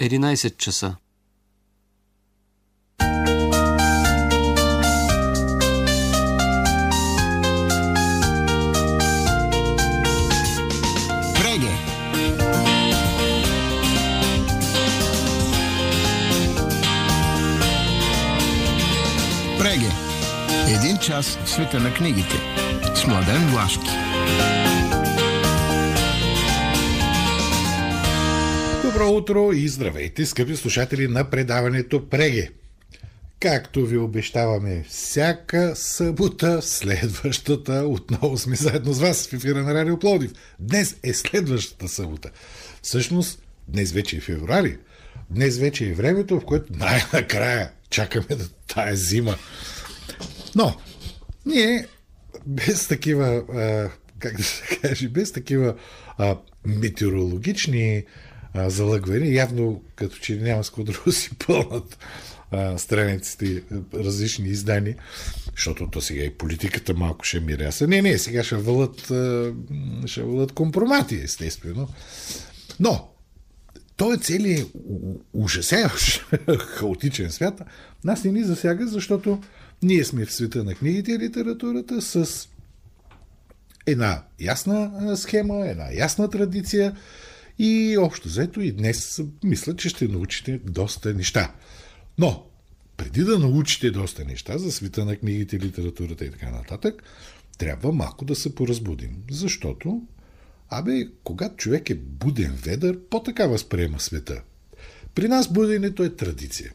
11 часа. Преге! Един час в света на книгите с Младен Влашки. Добро утро и здравейте, скъпи слушатели на предаването Преге. Както ви обещаваме всяка събота, следващата, отново сме заедно с вас в ефира на Радио Плодив. Днес е следващата събота. Всъщност, днес вече е февруари. Днес вече е времето, в което най-накрая чакаме да тая зима. Но, ние без такива, а, как да се каже, без такива а, метеорологични а, залъгвания, явно като че няма с друго си пълнат а, страниците, различни издания, защото то сега и политиката малко ще миряса. Не, не, сега ще вълът, а, ще вълът компромати, естествено. Но, той е целият ужасяващ хаотичен свят, нас не ни засяга, защото ние сме в света на книгите и литературата с една ясна схема, една ясна традиция и общо взето и днес мисля, че ще научите доста неща. Но, преди да научите доста неща за света на книгите, литературата и така нататък, трябва малко да се поразбудим. Защото, абе, когато човек е буден ведър, по-така възприема света. При нас буденето е традиция.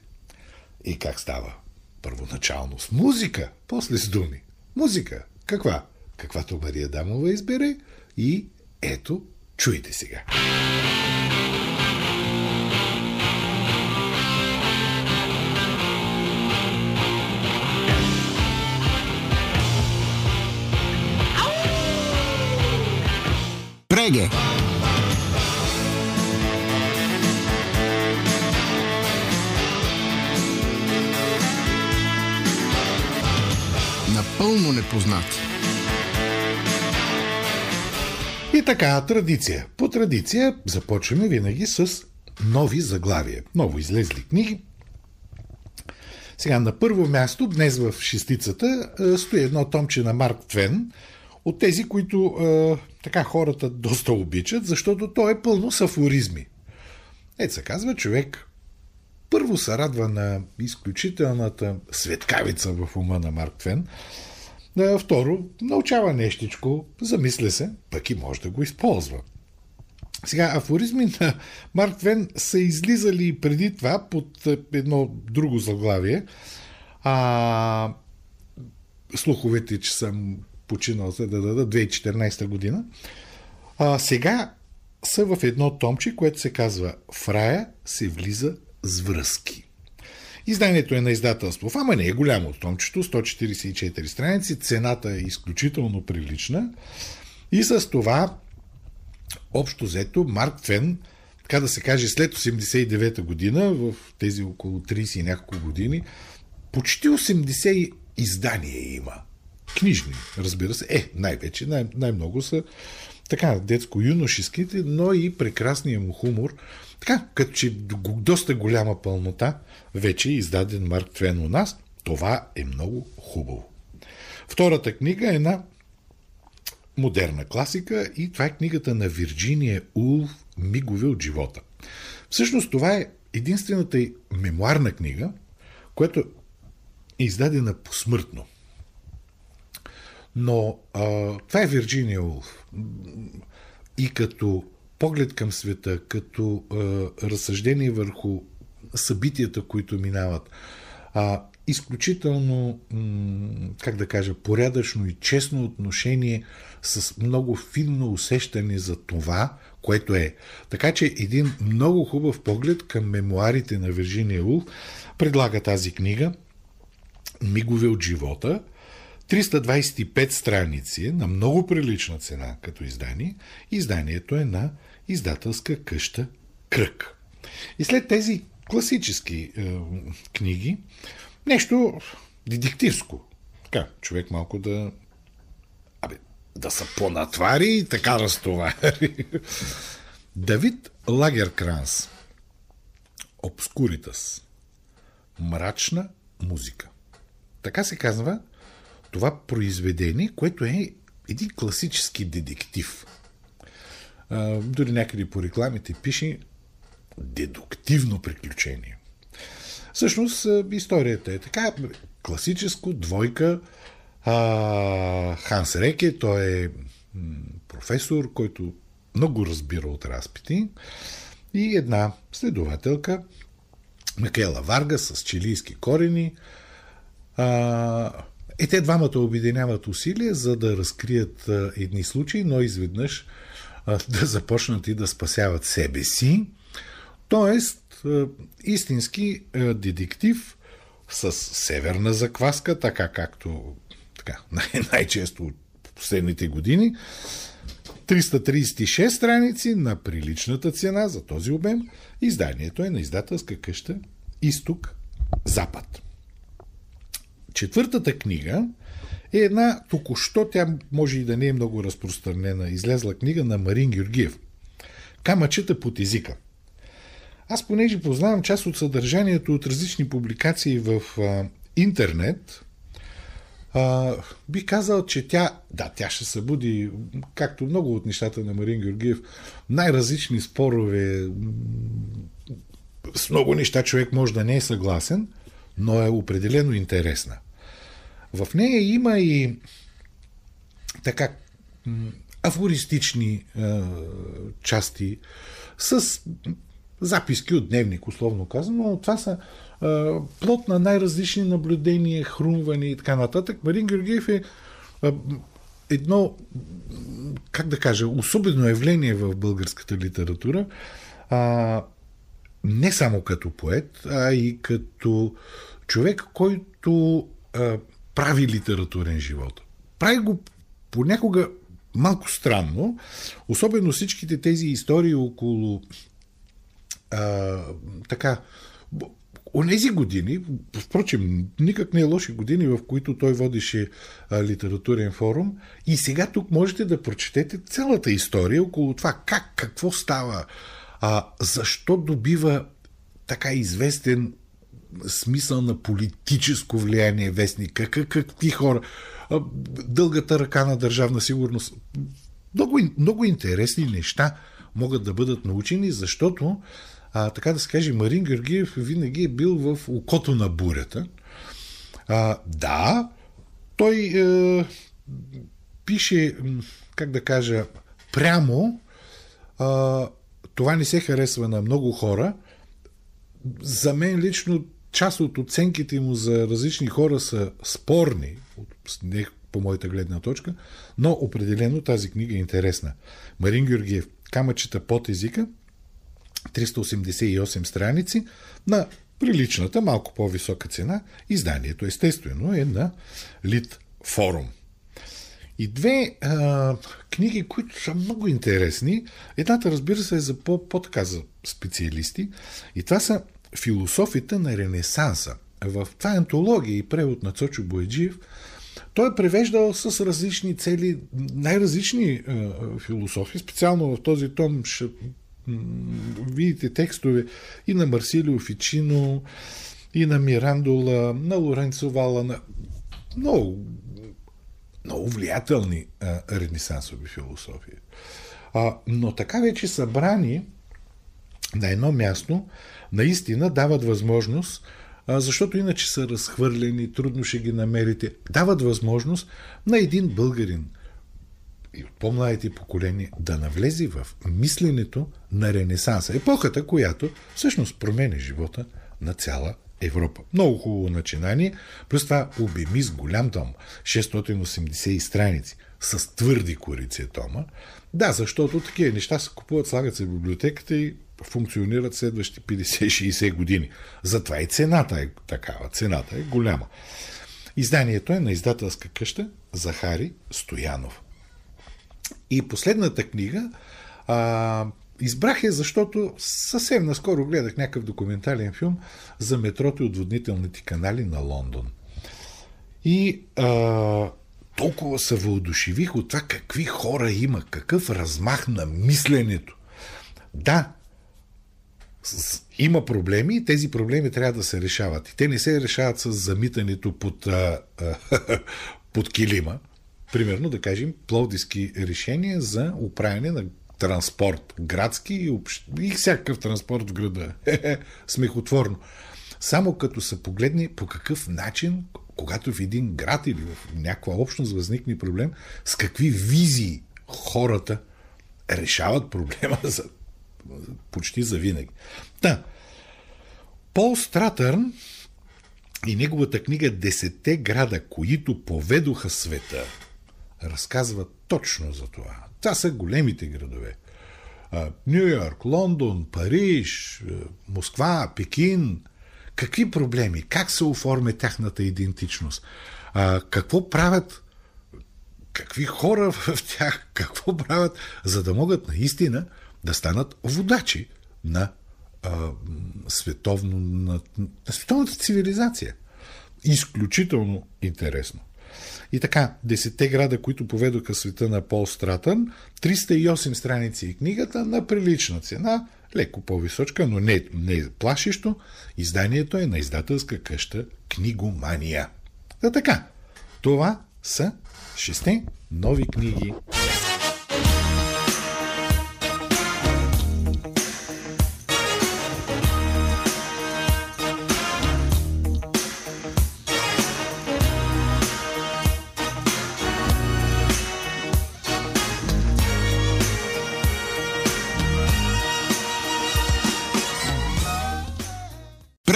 И как става? Първоначално с музика, после с думи. Музика. Каква? Каквато Мария Дамова избере и ето, чуйте сега. Преге! Напълно непознати. И така, традиция. По традиция започваме винаги с нови заглавия. Ново излезли книги. Сега на първо място, днес в шестицата, е, стои едно томче на Марк Твен, от тези, които е, така хората доста обичат, защото то е пълно с афоризми. Ето се казва, човек първо се радва на изключителната светкавица в ума на Марк Твен, а, второ, научава нещичко, замисля се, пък и може да го използва. Сега, афоризми на Марк Твен са излизали преди това под едно друго заглавие. А, слуховете, че съм починал за да дада 2014 година. А, сега са в едно томче, което се казва В рая се влиза с връзки. Изданието е на издателство. Ама не е голямо томчето, 144 страници, цената е изключително прилична и с това общо взето Марк Фен, така да се каже, след 89-та година, в тези около 30 и няколко години, почти 80 издания има. Книжни, разбира се. Е, най-вече, най- най-много са така, детско-юношеските, но и прекрасния му хумор. Така, като че доста голяма пълнота вече е издаден Марк Твен у нас. Това е много хубаво. Втората книга е една модерна класика и това е книгата на Вирджиния Улф «Мигове от живота». Всъщност това е единствената и мемуарна книга, която е издадена посмъртно. Но а, това е Вирджиния Улф. И като поглед към света, като а, разсъждение върху събитията, които минават, а, изключително, как да кажа, порядъчно и честно отношение с много финно усещане за това, което е. Така че един много хубав поглед към мемуарите на Вирджиния Улф предлага тази книга Мигове от живота, 325 страници на много прилична цена като издание. Изданието е на издателска къща Кръг. И след тези класически е, книги, нещо детективско. Така, човек малко да. Абе, да се понатвари и така разтовари. Давид Лагеркранс. Obscuritas. Мрачна музика. Така се казва това произведение, което е един класически детектив. А, дори някъде по рекламите пише дедуктивно приключение. Всъщност историята е така, класическо, двойка, а, Ханс Реке, той е професор, който много разбира от разпити, и една следователка, Макела Варга с чилийски корени. А, и те двамата обединяват усилия, за да разкрият едни случаи, но изведнъж да започнат и да спасяват себе си. Тоест, истински детектив с северна закваска, така както така, най- най-често в последните години. 336 страници на приличната цена за този обем. Изданието е на издателска къща Изток-Запад. Четвъртата книга е една току-що, тя може и да не е много разпространена, излезла книга на Марин Георгиев. Камъчета под езика. Аз, понеже познавам част от съдържанието от различни публикации в а, интернет, а, бих казал, че тя, да, тя ще събуди, както много от нещата на Марин Георгиев, най-различни спорове. С много неща човек може да не е съгласен, но е определено интересна. В нея има и така афористични е, части с записки от дневник, условно казано, но това са плод на най-различни наблюдения, хрумвания и така нататък. Марин Георгиев е едно, как да кажа, особено явление в българската литература, не само като поет, а и като човек, който а, прави литературен живот. Прави го понякога малко странно, особено всичките тези истории около а, така онези години, впрочем, никак не е лоши години, в които той водеше а, литературен форум, и сега тук можете да прочетете цялата история около това как, какво става, а, защо добива така известен смисъл на политическо влияние вестника, как, какви хора, а, дългата ръка на държавна сигурност. Много, много интересни неща могат да бъдат научени, защото а, така да се каже, Марин Георгиев винаги е бил в окото на бурята. А, да, той е, пише, как да кажа, прямо, а, това не се харесва на много хора. За мен лично част от оценките му за различни хора са спорни, не по моята гледна точка, но определено тази книга е интересна. Марин Георгиев, Камъчета под езика, 388 страници на приличната, малко по-висока цена. Изданието естествено е на Лит Форум. И две а, книги, които са много интересни. Едната, разбира се, е за по, по-така за специалисти. И това са философията на Ренесанса. В това е антология и превод на Цочо Боеджиев. Той е превеждал с различни цели, най-различни а, философии. Специално в този том ще видите текстове и на Марсилио Фичино, и на Мирандола, на Лоренцо Вала, на много, много влиятелни а, ренесансови философии. А, но така вече събрани на едно място, наистина дават възможност, а, защото иначе са разхвърлени, трудно ще ги намерите, дават възможност на един българин – и от по-младите поколения да навлезе в мисленето на Ренесанса. Епохата, която всъщност променя живота на цяла Европа. Много хубаво начинание, плюс това обеми с голям том, 680 страници, с твърди корици тома. Да, защото такива неща се купуват, слагат се в библиотеката и функционират следващи 50-60 години. Затова и цената е такава. Цената е голяма. Изданието е на издателска къща Захари Стоянов. И последната книга а, избрах я, защото съвсем наскоро гледах някакъв документален филм за метрото и отводнителните канали на Лондон. И а, толкова се въодушевих от това какви хора има, какъв размах на мисленето. Да, има проблеми и тези проблеми трябва да се решават. И те не се решават с замитането под, а, а, под килима. Примерно, да кажем, пловдиски решения за управяне на транспорт, градски и, общ... и всякакъв транспорт в града. Смехотворно. Само като се погледне по какъв начин, когато в един град или в някаква общност възникне проблем, с какви визии хората решават проблема за почти за винаги. Та, Пол Стратърн и неговата книга Десете града, които поведоха света, разказва точно за това. Това са големите градове. Нью Йорк, Лондон, Париж, Москва, Пекин. Какви проблеми? Как се оформя тяхната идентичност? Какво правят? Какви хора в тях? Какво правят, за да могат наистина да станат водачи на, световно, на, на световната цивилизация? Изключително интересно. И така, десетте града, които поведоха света на Пол Стратън, 308 страници и книгата на прилична цена, леко по-височка, но не, не плашещо. Изданието е на издателска къща Книгомания. Да така, това са шесте нови книги.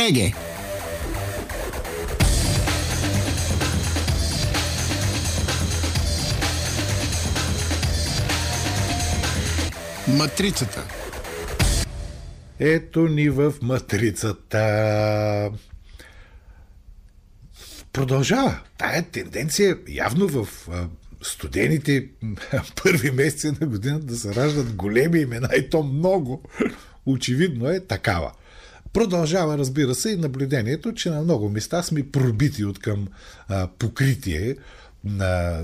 Преге! Матрицата Ето ни в матрицата. Продължава. Тая тенденция явно в студените първи месеци на годината да се раждат големи имена и то много. Очевидно е такава. Продължава, разбира се, и наблюдението, че на много места сме пробити от към покритие на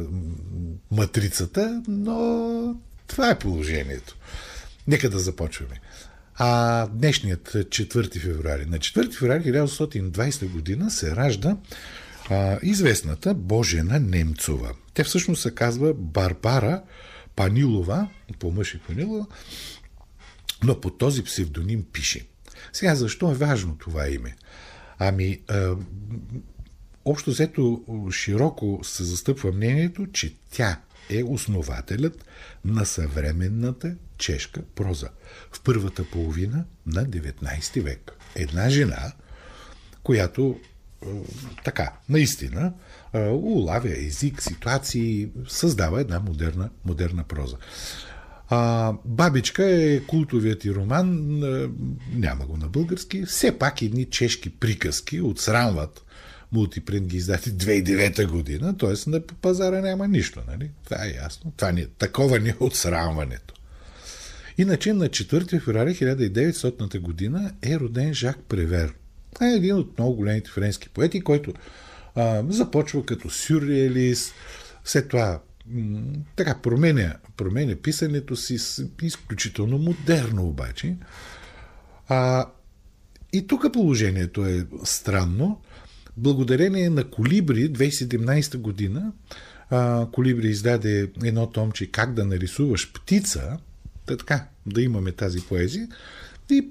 матрицата, но това е положението. Нека да започваме. А днешният 4 февруари. На 4 февруари 1920 година се ражда а, известната Божена Немцова. Тя всъщност се казва Барбара Панилова, по мъж и Панилова, но по този псевдоним пише. Сега, защо е важно това име? Ами, а, общо взето широко се застъпва мнението, че тя е основателят на съвременната чешка проза в първата половина на 19 век. Една жена, която така, наистина, улавя език, ситуации, създава една модерна, модерна проза. А, Бабичка е култовият и роман, няма го на български, все пак едни чешки приказки отсрамват мултипринт ги издати 2009 година, т.е. на пазара няма нищо, нали? Това е ясно. Това не, такова не е отсрамването. Иначе на 4 феврари 1900 година е роден Жак Превер. Това е един от много големите френски поети, който а, започва като сюрреалист, след това така променя, променя писането си с изключително модерно обаче. А, и тук положението е странно. Благодарение на Колибри 2017 година, а, Колибри издаде едно томче Как да нарисуваш птица, да така, да имаме тази поезия. И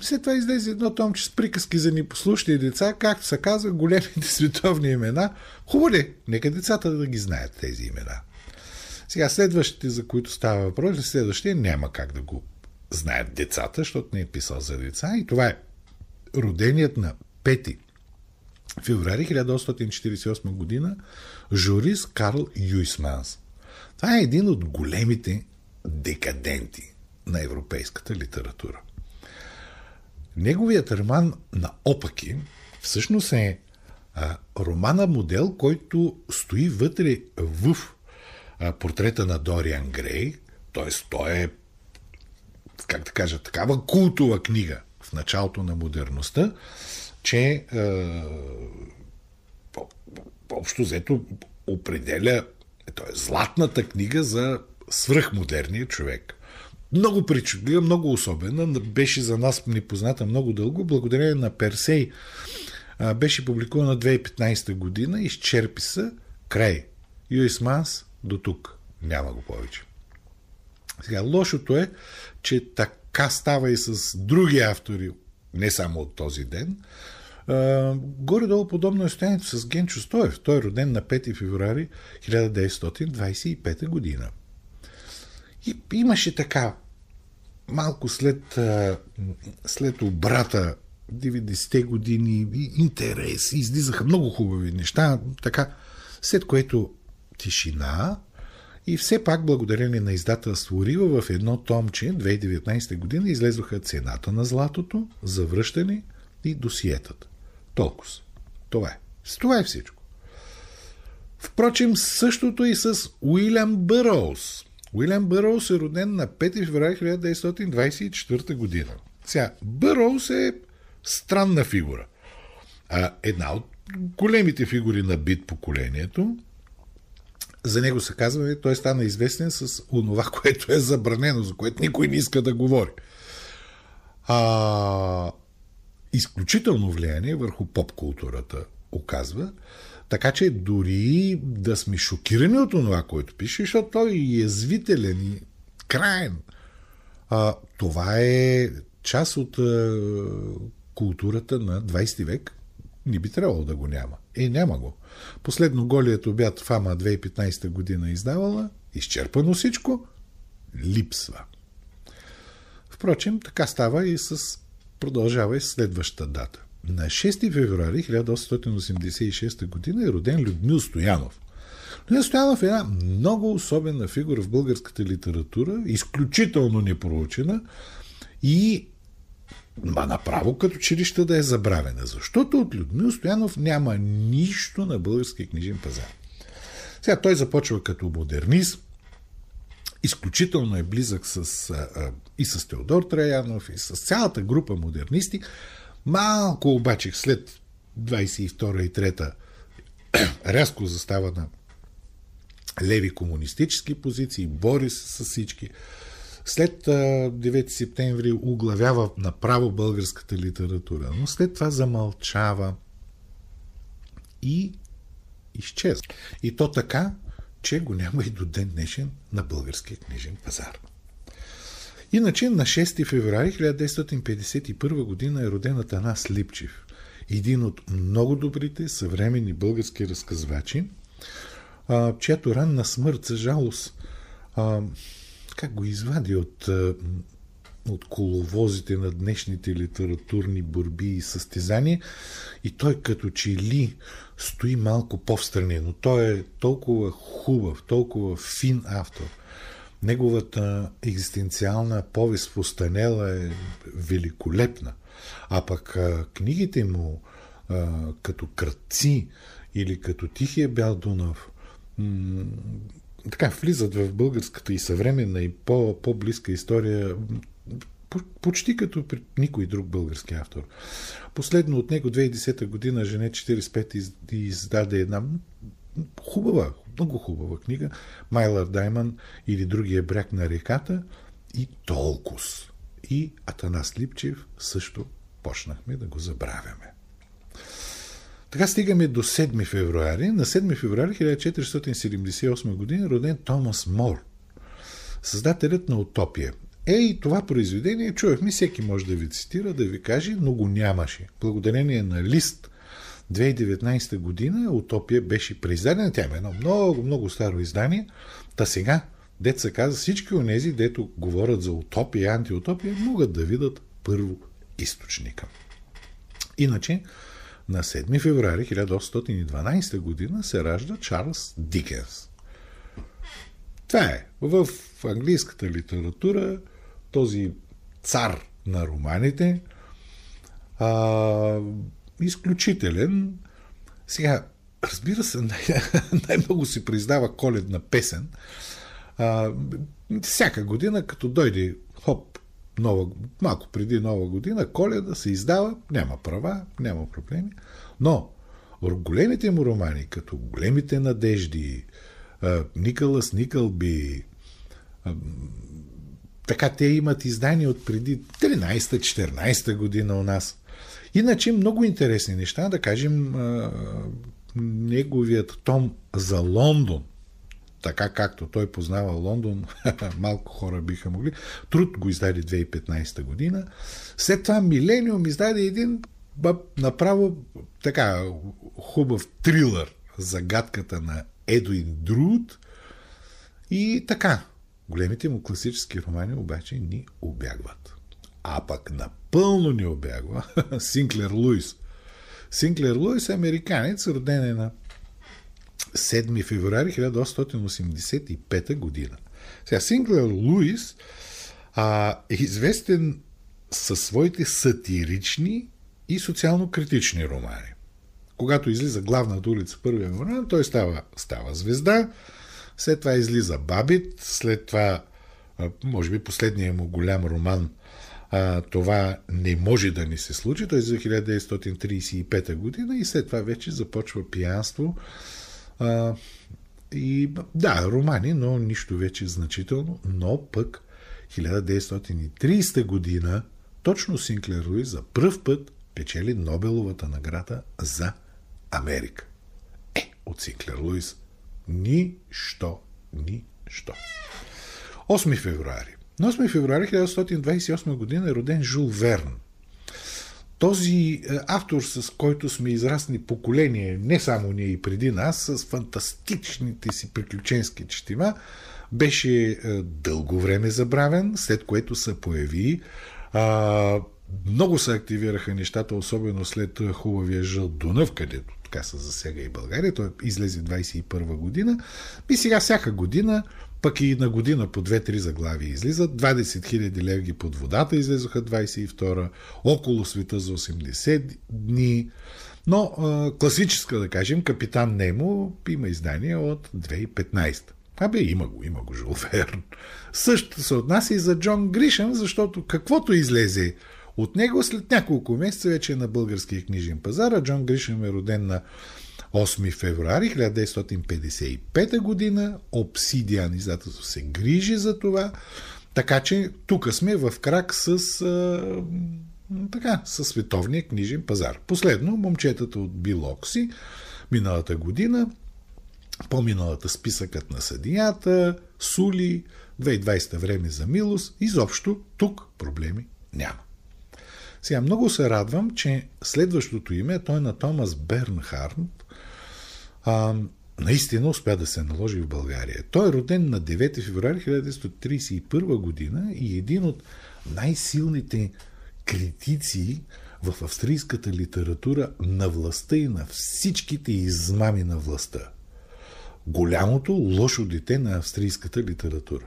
след това излезе едно томче с приказки за непослушни деца, както се казва, големите световни имена. Хубаво ли? Нека децата да ги знаят тези имена. Сега следващите, за които става въпрос, следващия няма как да го знаят децата, защото не е писал за деца. И това е роденият на 5 феврари 1848 година Жорис Карл Юисманс. Това е един от големите декаденти на европейската литература. Неговият роман на опаки всъщност е а, романа модел, който стои вътре в портрета на Дориан Грей, т.е. той е, как да кажа, такава култова книга в началото на модерността, че е, общо взето определя, т.е. златната книга за свръхмодерния човек. много причудлива, много особена. Беше за нас непозната много дълго. Благодарение на Персей беше публикувана 2015 година. Изчерпи се край. Юис Манс до тук. Няма го повече. Сега, лошото е, че така става и с други автори, не само от този ден. Горе-долу подобно е стоянието с Генчо Стоев. Той е роден на 5 февруари 1925 година. И имаше така, малко след, след обрата 90-те години, интерес, излизаха много хубави неща, така, след което тишина и все пак благодарение на издателство Рива в едно томче 2019 година излезоха цената на златото, завръщане и досиетата. Толкова. Това е. С това е всичко. Впрочем, същото и с Уилям Бърроуз. Уилям Бърроуз е роден на 5 февраля 1924 година. Сега, Бърроуз е странна фигура. А една от големите фигури на бит поколението. За него се казва, той стана известен с онова, което е забранено, за което никой не иска да говори. А, изключително влияние върху поп-културата оказва, така че дори да сме шокирани от това, което пише, защото той е язвителен и краен. А, това е част от а, културата на 20 век. Не би трябвало да го няма. Е, няма го. Последно голият обяд Фама 2015 година издавала, изчерпано всичко, липсва. Впрочем, така става и с продължава и следващата дата. На 6 февруари 1886 г. е роден Людмил Стоянов. Людмил Стоянов е една много особена фигура в българската литература, изключително непроучена и Ма направо като че да е забравена, защото от Людмил Стоянов няма нищо на българския книжен пазар. Сега той започва като модернист, изключително е близък с, а, и с Теодор Траянов, и с цялата група модернисти. Малко обаче след 22 и 3 рязко застава на леви комунистически позиции, бори се с всички. След 9 септември оглавява направо българската литература, но след това замълчава и изчезва. И то така, че го няма и до ден днешен на българския книжен пазар. Иначе на 6 феврари 1951 година е роден Атанас Липчев, един от много добрите съвременни български разказвачи, чиято ранна смърт, за жалост, как го извади от, от коловозите на днешните литературни борби и състезания и той като че ли стои малко по-встрани, но той е толкова хубав, толкова фин автор. Неговата екзистенциална повест в Останела е великолепна. А пък книгите му като кръци или като Тихия бял Дунав така влизат в българската и съвременна и по, по-близка история почти като при никой друг български автор. Последно от него 2010 година Жене 45 издаде една хубава, много хубава книга Майлър Дайман или Другия бряг на реката и Толкус. И Атанас Липчев също почнахме да го забравяме. Така стигаме до 7 февруари. На 7 февруари 1478 година роден Томас Мор, създателят на Утопия. Е, и това произведение, чувахме, всеки може да ви цитира, да ви каже, но го нямаше. Благодарение на лист 2019 година Утопия беше преиздадена. Тя е едно много, много старо издание. Та сега, деца каза, всички от тези, дето говорят за утопия и антиутопия, могат да видят първо източника. Иначе, на 7 феврари 1812 година се ражда Чарлз Дикенс. Това е. В английската литература този цар на романите, а, изключителен. Сега, разбира се, най- най-много се признава коледна песен. А, всяка година, като дойде хоп, нова, малко преди нова година, коледа се издава, няма права, няма проблеми. Но големите му романи, като Големите надежди, Никълъс Никълби, така те имат издания от преди 13-14 година у нас. Иначе много интересни неща, да кажем, неговият том за Лондон, така както той познава Лондон, малко хора биха могли. Труд го издаде 2015 година. След това Милениум издаде един направо така хубав трилър загадката на Едуин Друд и така. Големите му класически романи обаче ни обягват. А пък напълно ни обягва Синклер Луис. Синклер Луис е американец, роден е на 7 февруари 1885 година. Сега Синклер Луис а, е известен със своите сатирични и социално-критични романи. Когато излиза главната улица първия роман, той става, става звезда, след това излиза Бабит, след това, може би последният му голям роман, а, това не може да ни се случи, той е за 1935 година и след това вече започва пиянство. А, и да, романи, но нищо вече значително, но пък 1930 година точно Синклер Луис за пръв път печели Нобеловата награда за Америка. Е, от Синклер Луис нищо, нищо. 8 февруари. На 8 февруари 1928 година е роден Жул Верн. Този е, автор, с който сме израсни поколение, не само ние и преди нас, с фантастичните си приключенски четива, беше е, дълго време забравен, след което се появи. Много се активираха нещата, особено след хубавия жъл Дунав, където така се засяга и България. Той излезе 21 година. И сега всяка година, пък и на година по 2-3 заглавия излизат. 20 000 левги под водата излезоха 22 около света за 80 дни. Но класическа, да кажем, Капитан Немо има издание от 2015. Абе, има го, има го Жул Верн. Също се отнася и за Джон Гришъм, защото каквото излезе от него след няколко месеца вече е на българския книжен пазар, а Джон Гришъм е роден на 8 февруари 1955 година. Обсидиан издателство се грижи за това. Така че тук сме в крак с, а, така, с световния книжен пазар. Последно, момчетата от Билокси, миналата година, по-миналата списъкът на съдията, Сули, 2020 време за милост, изобщо тук проблеми няма. Сега много се радвам, че следващото име, той е на Томас Бернхард, а, наистина успя да се наложи в България. Той е роден на 9 февруари 1931 година и един от най-силните критици в австрийската литература на властта и на всичките измами на властта. Голямото лошо дете на австрийската литература.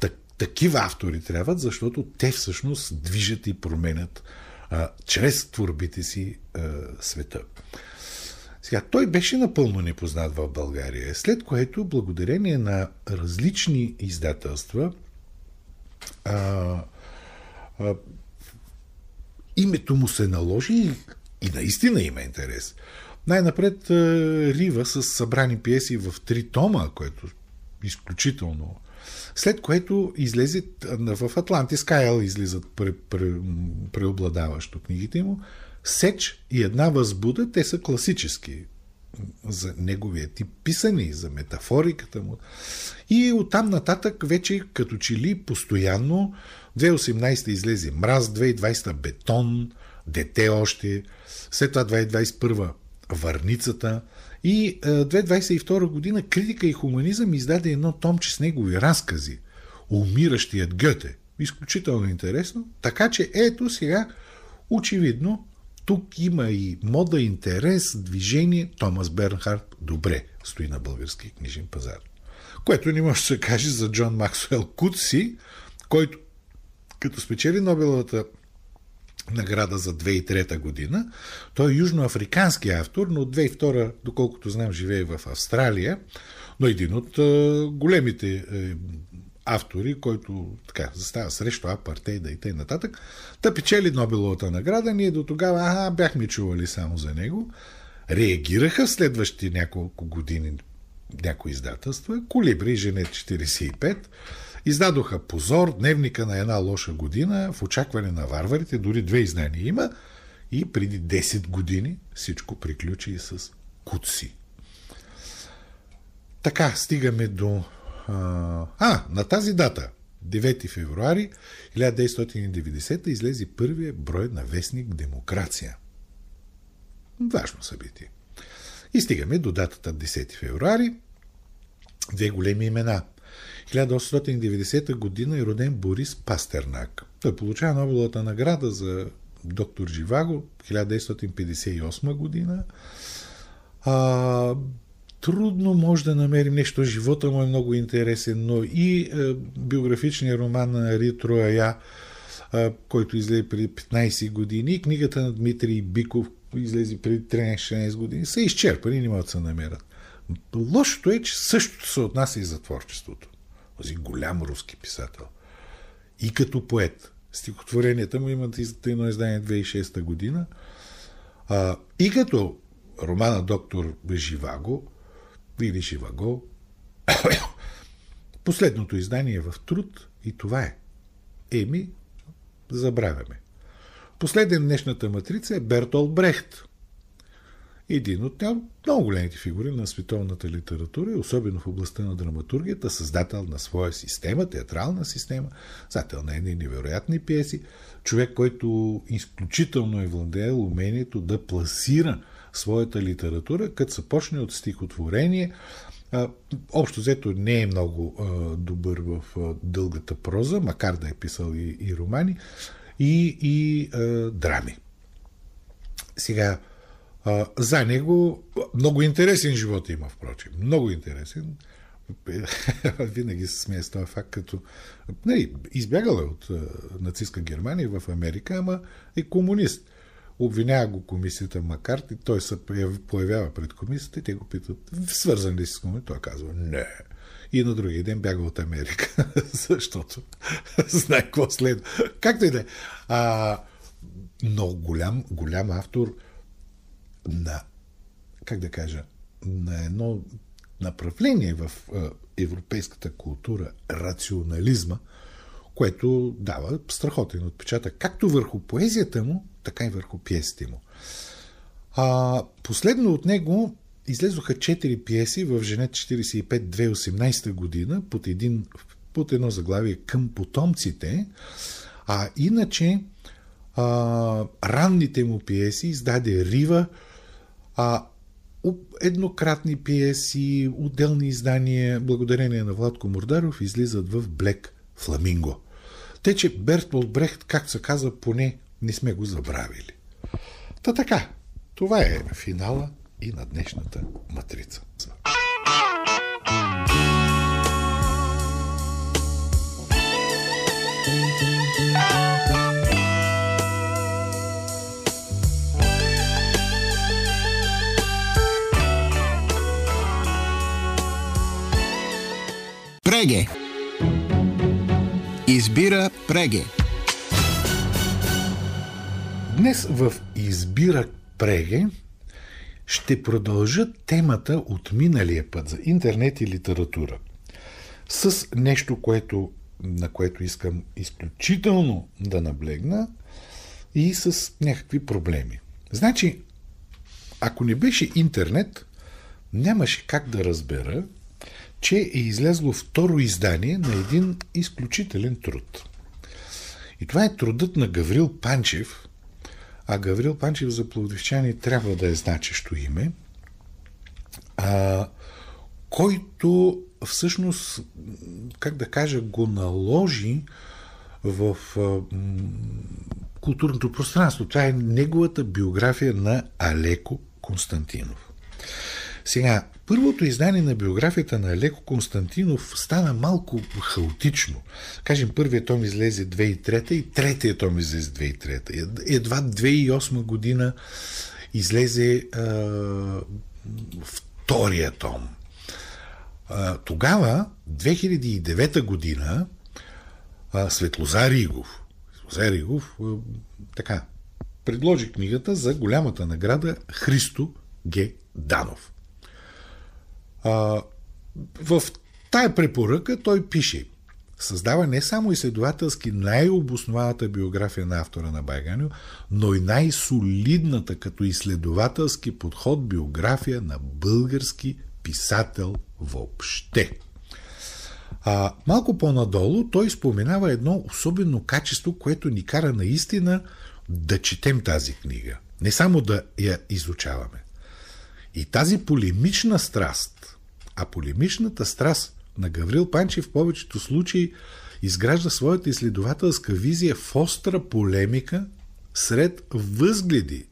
Так, такива автори трябват, защото те всъщност движат и променят а, чрез творбите си а, света. Сега, той беше напълно непознат в България, след което, благодарение на различни издателства, а, а, името му се наложи и, и наистина има интерес. Най-напред Рива с събрани пиеси в три тома, което изключително. След което излезе в Атлантис Кайл излизат пре, пре, преобладаващо книгите му. Сеч и една възбуда, те са класически за неговия тип писани, за метафориката му. И оттам нататък вече като че ли постоянно 2018 излезе Мраз, 2020 Бетон, Дете още, след това 2021 Върницата и 2022 година Критика и хуманизъм издаде едно томче с негови разкази. Умиращият Гъте. Изключително интересно. Така че ето сега очевидно тук има и мода, интерес, движение. Томас Бернхард добре стои на български книжен пазар. Което не може да се каже за Джон Максуел Кутси, който като спечели Нобеловата награда за 2003 година. Той е южноафрикански автор, но от 2002, доколкото знам, живее в Австралия, но един от големите е, автори, който така застава срещу апартейда и т.н. нататък, да печели Нобеловата награда. Ние до тогава ага, бяхме чували само за него. Реагираха в следващите няколко години някои издателства, Колибри, Женет 45 Издадоха позор, дневника на една лоша година, в очакване на варварите, дори две издания има, и преди 10 години всичко приключи и с куци. Така, стигаме до... А, на тази дата, 9 февруари 1990 излезе първия брой на вестник Демокрация. Важно събитие. И стигаме до датата 10 февруари. Две големи имена. 1890 година е роден Борис Пастернак. Той получава Нобеловата награда за доктор Живаго 1958 година. А, трудно може да намерим нещо. Живота му е много интересен, но и е, биографичният роман на Ритро Ая, е, който излезе преди 15 години, и книгата на Дмитрий Биков, излезе преди 13-16 години, са изчерпани и не могат да се намерят. Лошото е, че същото се отнася и за творчеството. Този голям руски писател. И като поет. Стихотворенията му имат едно издание 2006 година. А, и като романа доктор Живаго, или Живаго, последното издание е в труд и това е. Еми, забравяме. Последен днешната матрица е Бертол Брехт. Един от много големите фигури на световната литература и особено в областта на драматургията, създател на своя система, театрална система, създател на едни невероятни пиеси, човек, който изключително е владеел умението да пласира своята литература, като се почне от стихотворение. Общо взето не е много добър в дългата проза, макар да е писал и, и романи, и, и драми. Сега, за него много интересен живот има, впрочем. Много интересен. Винаги се смея с този факт, като нали, избягал е от нацистска Германия в Америка, ама е комунист. Обвинява го комисията Макарт и той се появява пред комисията и те го питат, свързан ли си с комисията? Той казва, не. И на другия ден бяга от Америка, защото знае какво следва. Както и да е. Но голям, голям автор на, как да кажа, на едно направление в европейската култура, рационализма, което дава страхотен отпечатък, както върху поезията му, така и върху пиесите му. А, последно от него излезоха четири пиеси в Женет 45-2018 година под, един, под едно заглавие към потомците, а иначе а, ранните му пиеси издаде Рива, а, еднократни пиеси, отделни издания, благодарение на Владко Мордаров, излизат в Блек Фламинго. Те, че Бертолд Брехт, както се казва, поне не сме го забравили. Та така, това е финала и на днешната матрица. Преге. Избира Преге. Днес в Избира Преге ще продължа темата от миналия път за интернет и литература с нещо, което, на което искам изключително да наблегна и с някакви проблеми. Значи, ако не беше интернет, нямаше как да разбера, че е излязло второ издание на един изключителен труд. И това е трудът на Гаврил Панчев, а Гаврил Панчев за плодивчани трябва да е значещо име, а, който всъщност, как да кажа, го наложи в а, културното пространство. Това е неговата биография на Алеко Константинов. Сега, първото издание на биографията на Леко Константинов стана малко хаотично. Кажем, първият том излезе 2003 и третият том излезе 2003. Едва 2008 година излезе а, втория том. А, тогава, 2009 година, а, Светлозар Игов, Светлозар Игов, а, така, предложи книгата за голямата награда Христо Г. Данов. А, в тая препоръка той пише създава не само изследователски най-обоснованата биография на автора на Байганю, но и най-солидната като изследователски подход биография на български писател въобще. А, малко по-надолу той споменава едно особено качество, което ни кара наистина да четем тази книга. Не само да я изучаваме. И тази полемична страст, а полемичната страст на Гаврил Панчев в повечето случаи изгражда своята изследователска визия в остра полемика сред възгледи,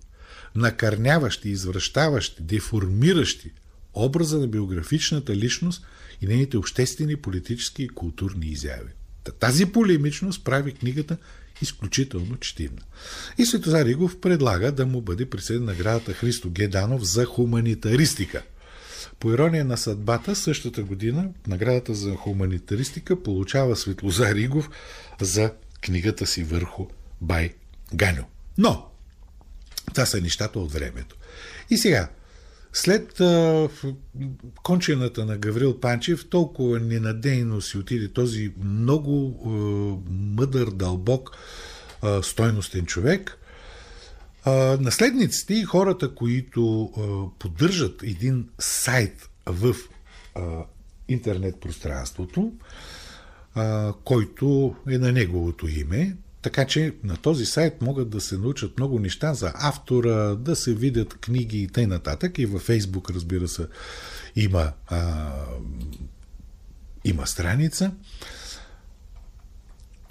накърняващи, извръщаващи, деформиращи образа на биографичната личност и нейните обществени, политически и културни изяви. Тази полемичност прави книгата изключително четивна. И Светозар Игов предлага да му бъде присъден наградата Христо Геданов за хуманитаристика. По ирония на съдбата, същата година наградата за хуманитаристика получава Светлозар Игов за книгата си върху Бай Ганю. Но, това са нещата от времето. И сега, след а, кончената на Гаврил Панчев, толкова ненадейно си отиде този много а, мъдър, дълбок, а, стойностен човек. Наследниците и хората, които поддържат един сайт в интернет пространството, който е на неговото име, така че на този сайт могат да се научат много неща за автора, да се видят книги и т.н. И във Фейсбук, разбира се, има, а, има страница.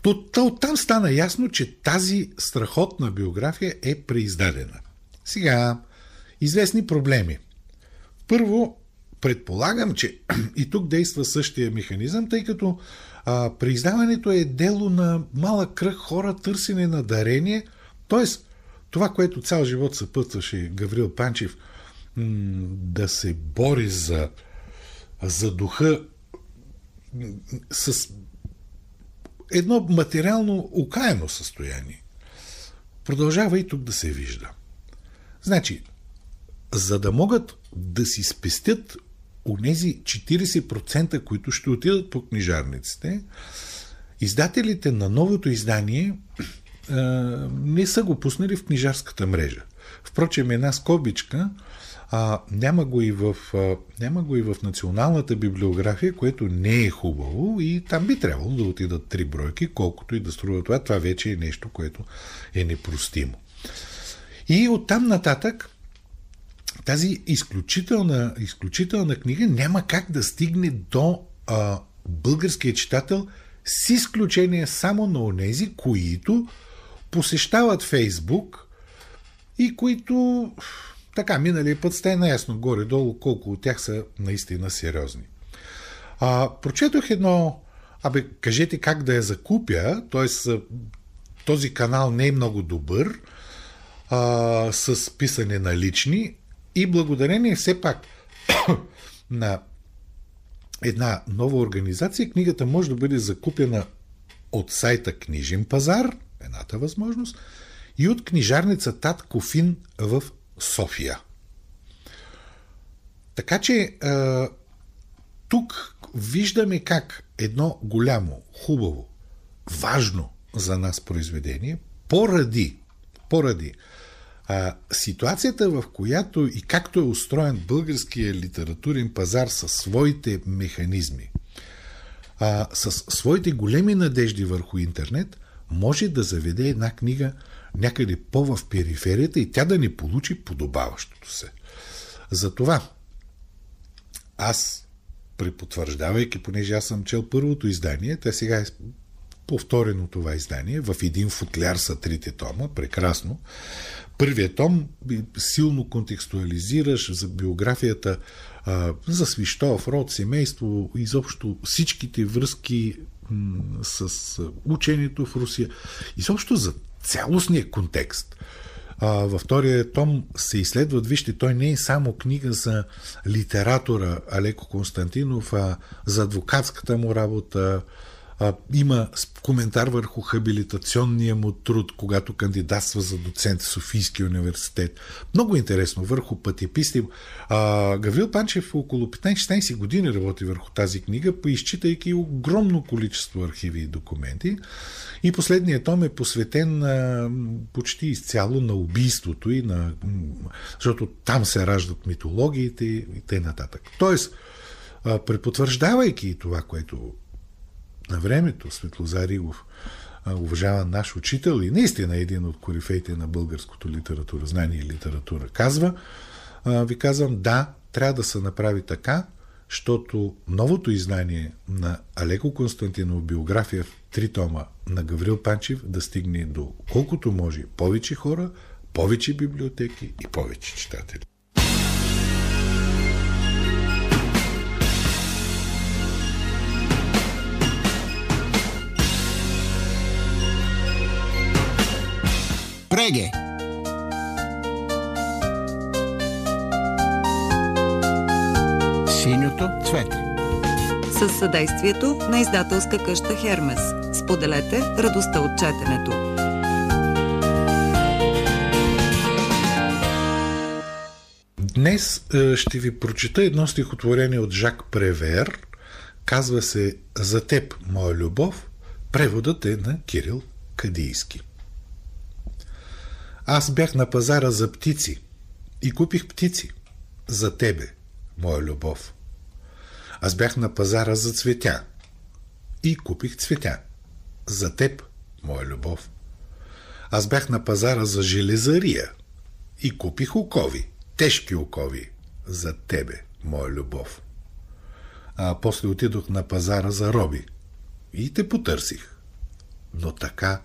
Оттам стана ясно, че тази страхотна биография е преиздадена. Сега, известни проблеми. Първо, предполагам, че и тук действа същия механизъм, тъй като а, преиздаването е дело на малък кръг хора, търсене на дарение, т.е. това, което цял живот съпътваше Гаврил Панчев, да се бори за, за духа с едно материално окаяно състояние. Продължава и тук да се вижда. Значи, за да могат да си спестят онези 40%, които ще отидат по книжарниците, издателите на новото издание а, не са го пуснали в книжарската мрежа. Впрочем, една скобичка а, няма, го и в, а, няма го и в националната библиография, което не е хубаво и там би трябвало да отидат три бройки, колкото и да струва това. Това вече е нещо, което е непростимо. И оттам нататък тази изключителна, изключителна книга няма как да стигне до а, българския читател с изключение само на онези, които посещават Фейсбук и които така, миналия път сте наясно горе-долу колко от тях са наистина сериозни. А, прочетох едно, абе, кажете как да я закупя, т.е. този канал не е много добър, а, с писане на лични, и благодарение все пак на една нова организация, книгата може да бъде закупена от сайта Книжен пазар, едната възможност, и от книжарница Тат Кофин в София. Така че тук виждаме как едно голямо, хубаво, важно за нас произведение, поради, поради а, ситуацията, в която и както е устроен българския литературен пазар със своите механизми, а, с своите големи надежди върху интернет, може да заведе една книга някъде по-в периферията и тя да не получи подобаващото се. Затова аз, препотвърждавайки, понеже аз съм чел първото издание, те сега е повторено това издание, в един футляр са трите тома, прекрасно. Първият том силно контекстуализираш за биографията за Свищов, род, семейство, изобщо всичките връзки с учението в Русия, изобщо за цялостния контекст. А, във втория том се изследват, вижте, той не е само книга за литератора Алеко Константинов, а за адвокатската му работа, А, има коментар върху хабилитационния му труд, когато кандидатства за доцент в Софийския университет. Много интересно, върху пътеписти. А, Гаврил Панчев около 15-16 години работи върху тази книга, поизчитайки огромно количество архиви и документи. И последният том е посветен а, почти изцяло на убийството и на... защото там се раждат митологиите и т.н. Тоест, препотвърждавайки това, което на времето Светлозар Игов, уважаван наш учител и наистина един от корифеите на българското литература, знание и литература, казва, ви казвам, да, трябва да се направи така, защото новото издание на Алеко Константинов биография в три тома на Гаврил Панчев да стигне до колкото може повече хора, повече библиотеки и повече читатели. Преге! Синьото цвете С съдействието на издателска къща Хермес. Споделете радостта от четенето. Днес е, ще ви прочита едно стихотворение от Жак Превер. Казва се За теб, моя любов. Преводът е на Кирил Кадийски. Аз бях на пазара за птици и купих птици за тебе, моя любов. Аз бях на пазара за цветя и купих цветя за теб, моя любов. Аз бях на пазара за железария и купих окови, тежки окови за тебе, моя любов. А после отидох на пазара за роби и те потърсих. Но така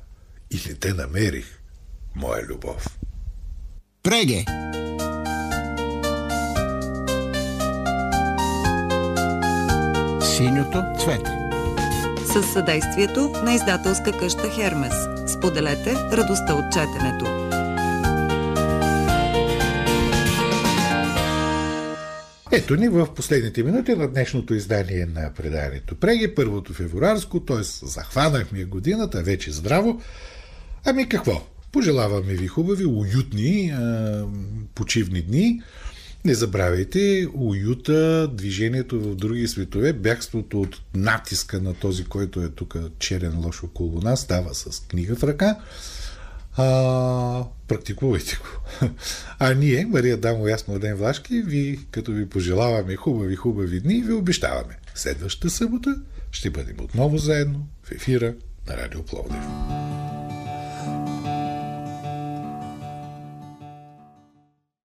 и не те намерих моя любов. Преге! Синьото цвете С съдействието на издателска къща Хермес. Споделете радостта от четенето. Ето ни в последните минути на днешното издание на преданието Преги, първото февруарско, т.е. захванахме годината, вече здраво. Ами какво? Пожелаваме ви хубави, уютни, а, почивни дни. Не забравяйте уюта, движението в други светове, бягството от натиска на този, който е тук черен лош около нас, става с книга в ръка. А, практикувайте го. А ние, Мария Дамо Ясно Ден Влашки, ви, като ви пожелаваме хубави, хубави дни, ви обещаваме. Следващата събота ще бъдем отново заедно в ефира на Радио Пловдив.